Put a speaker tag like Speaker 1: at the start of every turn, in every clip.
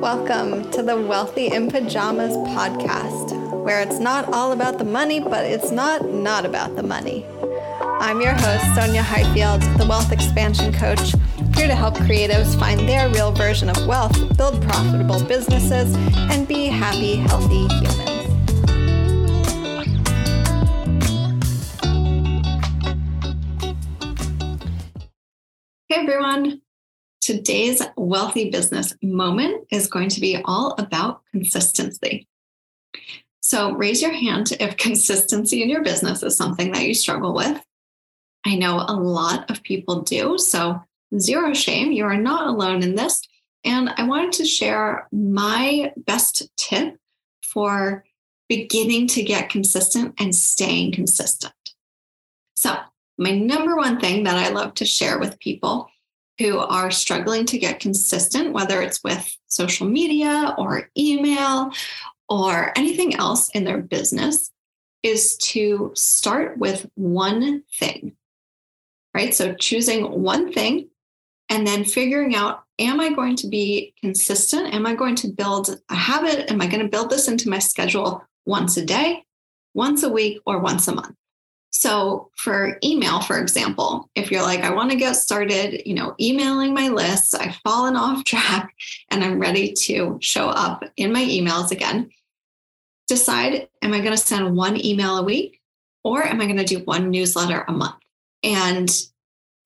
Speaker 1: Welcome to the Wealthy in Pajamas podcast, where it's not all about the money, but it's not not about the money. I'm your host, Sonya Highfield, the Wealth Expansion Coach, here to help creatives find their real version of wealth, build profitable businesses, and be happy, healthy humans. Hey everyone, Today's wealthy business moment is going to be all about consistency. So raise your hand if consistency in your business is something that you struggle with. I know a lot of people do. So, zero shame. You are not alone in this. And I wanted to share my best tip for beginning to get consistent and staying consistent. So, my number one thing that I love to share with people who are struggling to get consistent, whether it's with social media or email or anything else in their business, is to start with one thing, right? So choosing one thing and then figuring out am I going to be consistent? Am I going to build a habit? Am I going to build this into my schedule once a day, once a week, or once a month? So for email, for example, if you're like, I want to get started, you know, emailing my lists, I've fallen off track and I'm ready to show up in my emails again, decide, am I going to send one email a week or am I going to do one newsletter a month? And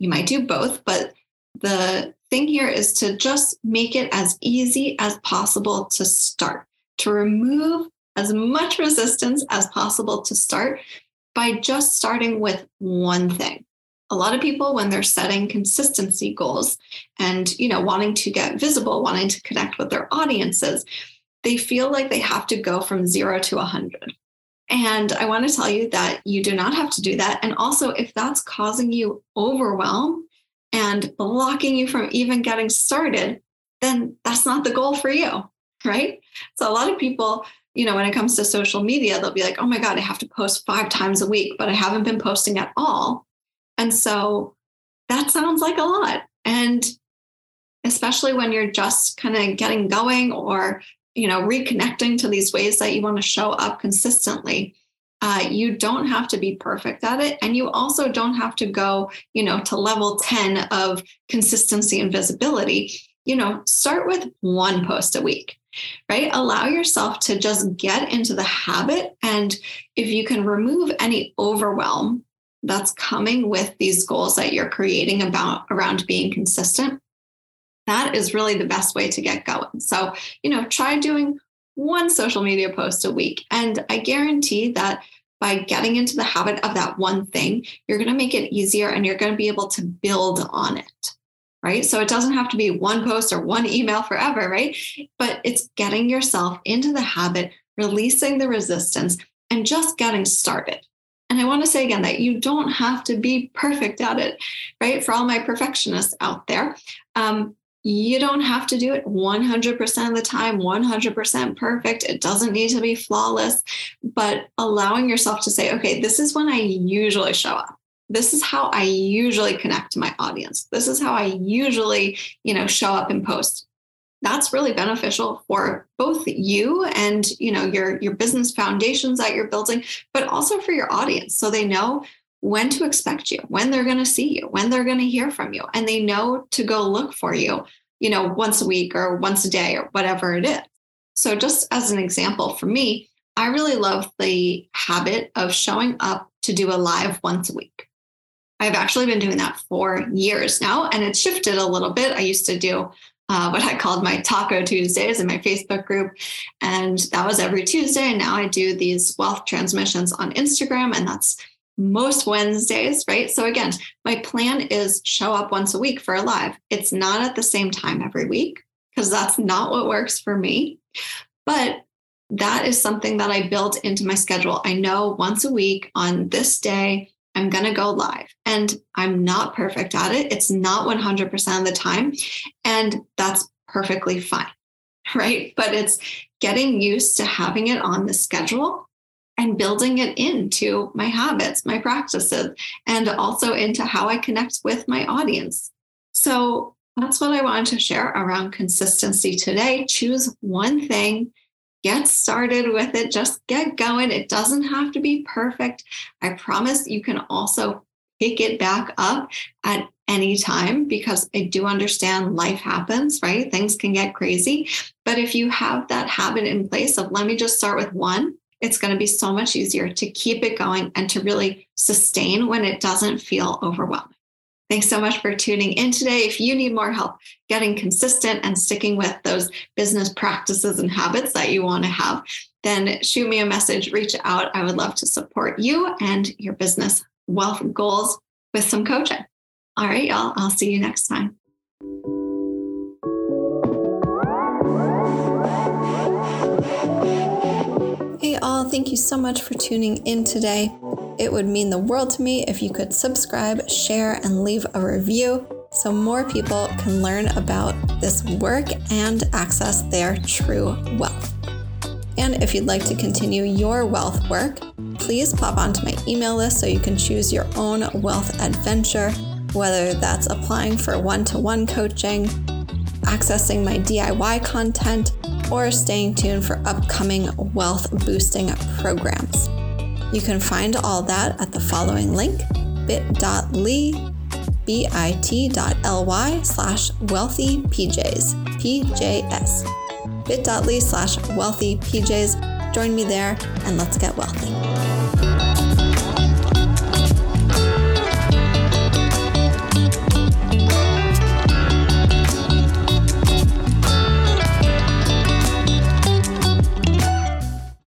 Speaker 1: you might do both, but the thing here is to just make it as easy as possible to start, to remove as much resistance as possible to start by just starting with one thing. A lot of people, when they're setting consistency goals and you know wanting to get visible, wanting to connect with their audiences, they feel like they have to go from zero to a hundred. And I want to tell you that you do not have to do that. And also, if that's causing you overwhelm and blocking you from even getting started, then that's not the goal for you, right? So, a lot of people you know, when it comes to social media, they'll be like, oh my God, I have to post five times a week, but I haven't been posting at all. And so that sounds like a lot. And especially when you're just kind of getting going or, you know, reconnecting to these ways that you want to show up consistently. Uh, you don't have to be perfect at it. And you also don't have to go, you know, to level 10 of consistency and visibility. You know, start with one post a week right? Allow yourself to just get into the habit. And if you can remove any overwhelm that's coming with these goals that you're creating about around being consistent, that is really the best way to get going. So, you know, try doing one social media post a week. And I guarantee that by getting into the habit of that one thing, you're going to make it easier and you're going to be able to build on it right? So it doesn't have to be one post or one email forever, right? But it's getting yourself into the habit, releasing the resistance, and just getting started. And I want to say again that you don't have to be perfect at it, right? For all my perfectionists out there, um, you don't have to do it 100% of the time, 100% perfect. It doesn't need to be flawless, but allowing yourself to say, okay, this is when I usually show up this is how I usually connect to my audience. This is how I usually, you know, show up and post. That's really beneficial for both you and, you know, your your business foundations that you're building, but also for your audience so they know when to expect you, when they're going to see you, when they're going to hear from you, and they know to go look for you, you know, once a week or once a day or whatever it is. So just as an example for me, I really love the habit of showing up to do a live once a week. I've actually been doing that for years now, and it's shifted a little bit. I used to do uh, what I called my Taco Tuesdays in my Facebook group, and that was every Tuesday. And now I do these wealth transmissions on Instagram, and that's most Wednesdays, right? So again, my plan is show up once a week for a live. It's not at the same time every week because that's not what works for me. But that is something that I built into my schedule. I know once a week on this day, I'm going to go live. And I'm not perfect at it. It's not 100% of the time. And that's perfectly fine. Right. But it's getting used to having it on the schedule and building it into my habits, my practices, and also into how I connect with my audience. So, that's what I wanted to share around consistency today. Choose one thing, get started with it, just get going. It doesn't have to be perfect. I promise you can also pick it back up at any time because I do understand life happens, right? Things can get crazy. But if you have that habit in place of let me just start with one, it's going to be so much easier to keep it going and to really sustain when it doesn't feel overwhelming. Thanks so much for tuning in today. If you need more help getting consistent and sticking with those business practices and habits that you want to have, then shoot me a message, reach out. I would love to support you and your business wealth goals with some coaching. All right, y'all. I'll see you next time. Hey, all. Thank you so much for tuning in today. It would mean the world to me if you could subscribe, share, and leave a review so more people can learn about this work and access their true wealth. And if you'd like to continue your wealth work, please pop onto my email list so you can choose your own wealth adventure, whether that's applying for one to one coaching, accessing my DIY content, or staying tuned for upcoming wealth boosting programs. You can find all that at the following link bit.ly bit.ly slash wealthy PJs, PJS. bit.ly slash wealthy PJs. Join me there and let's get wealthy.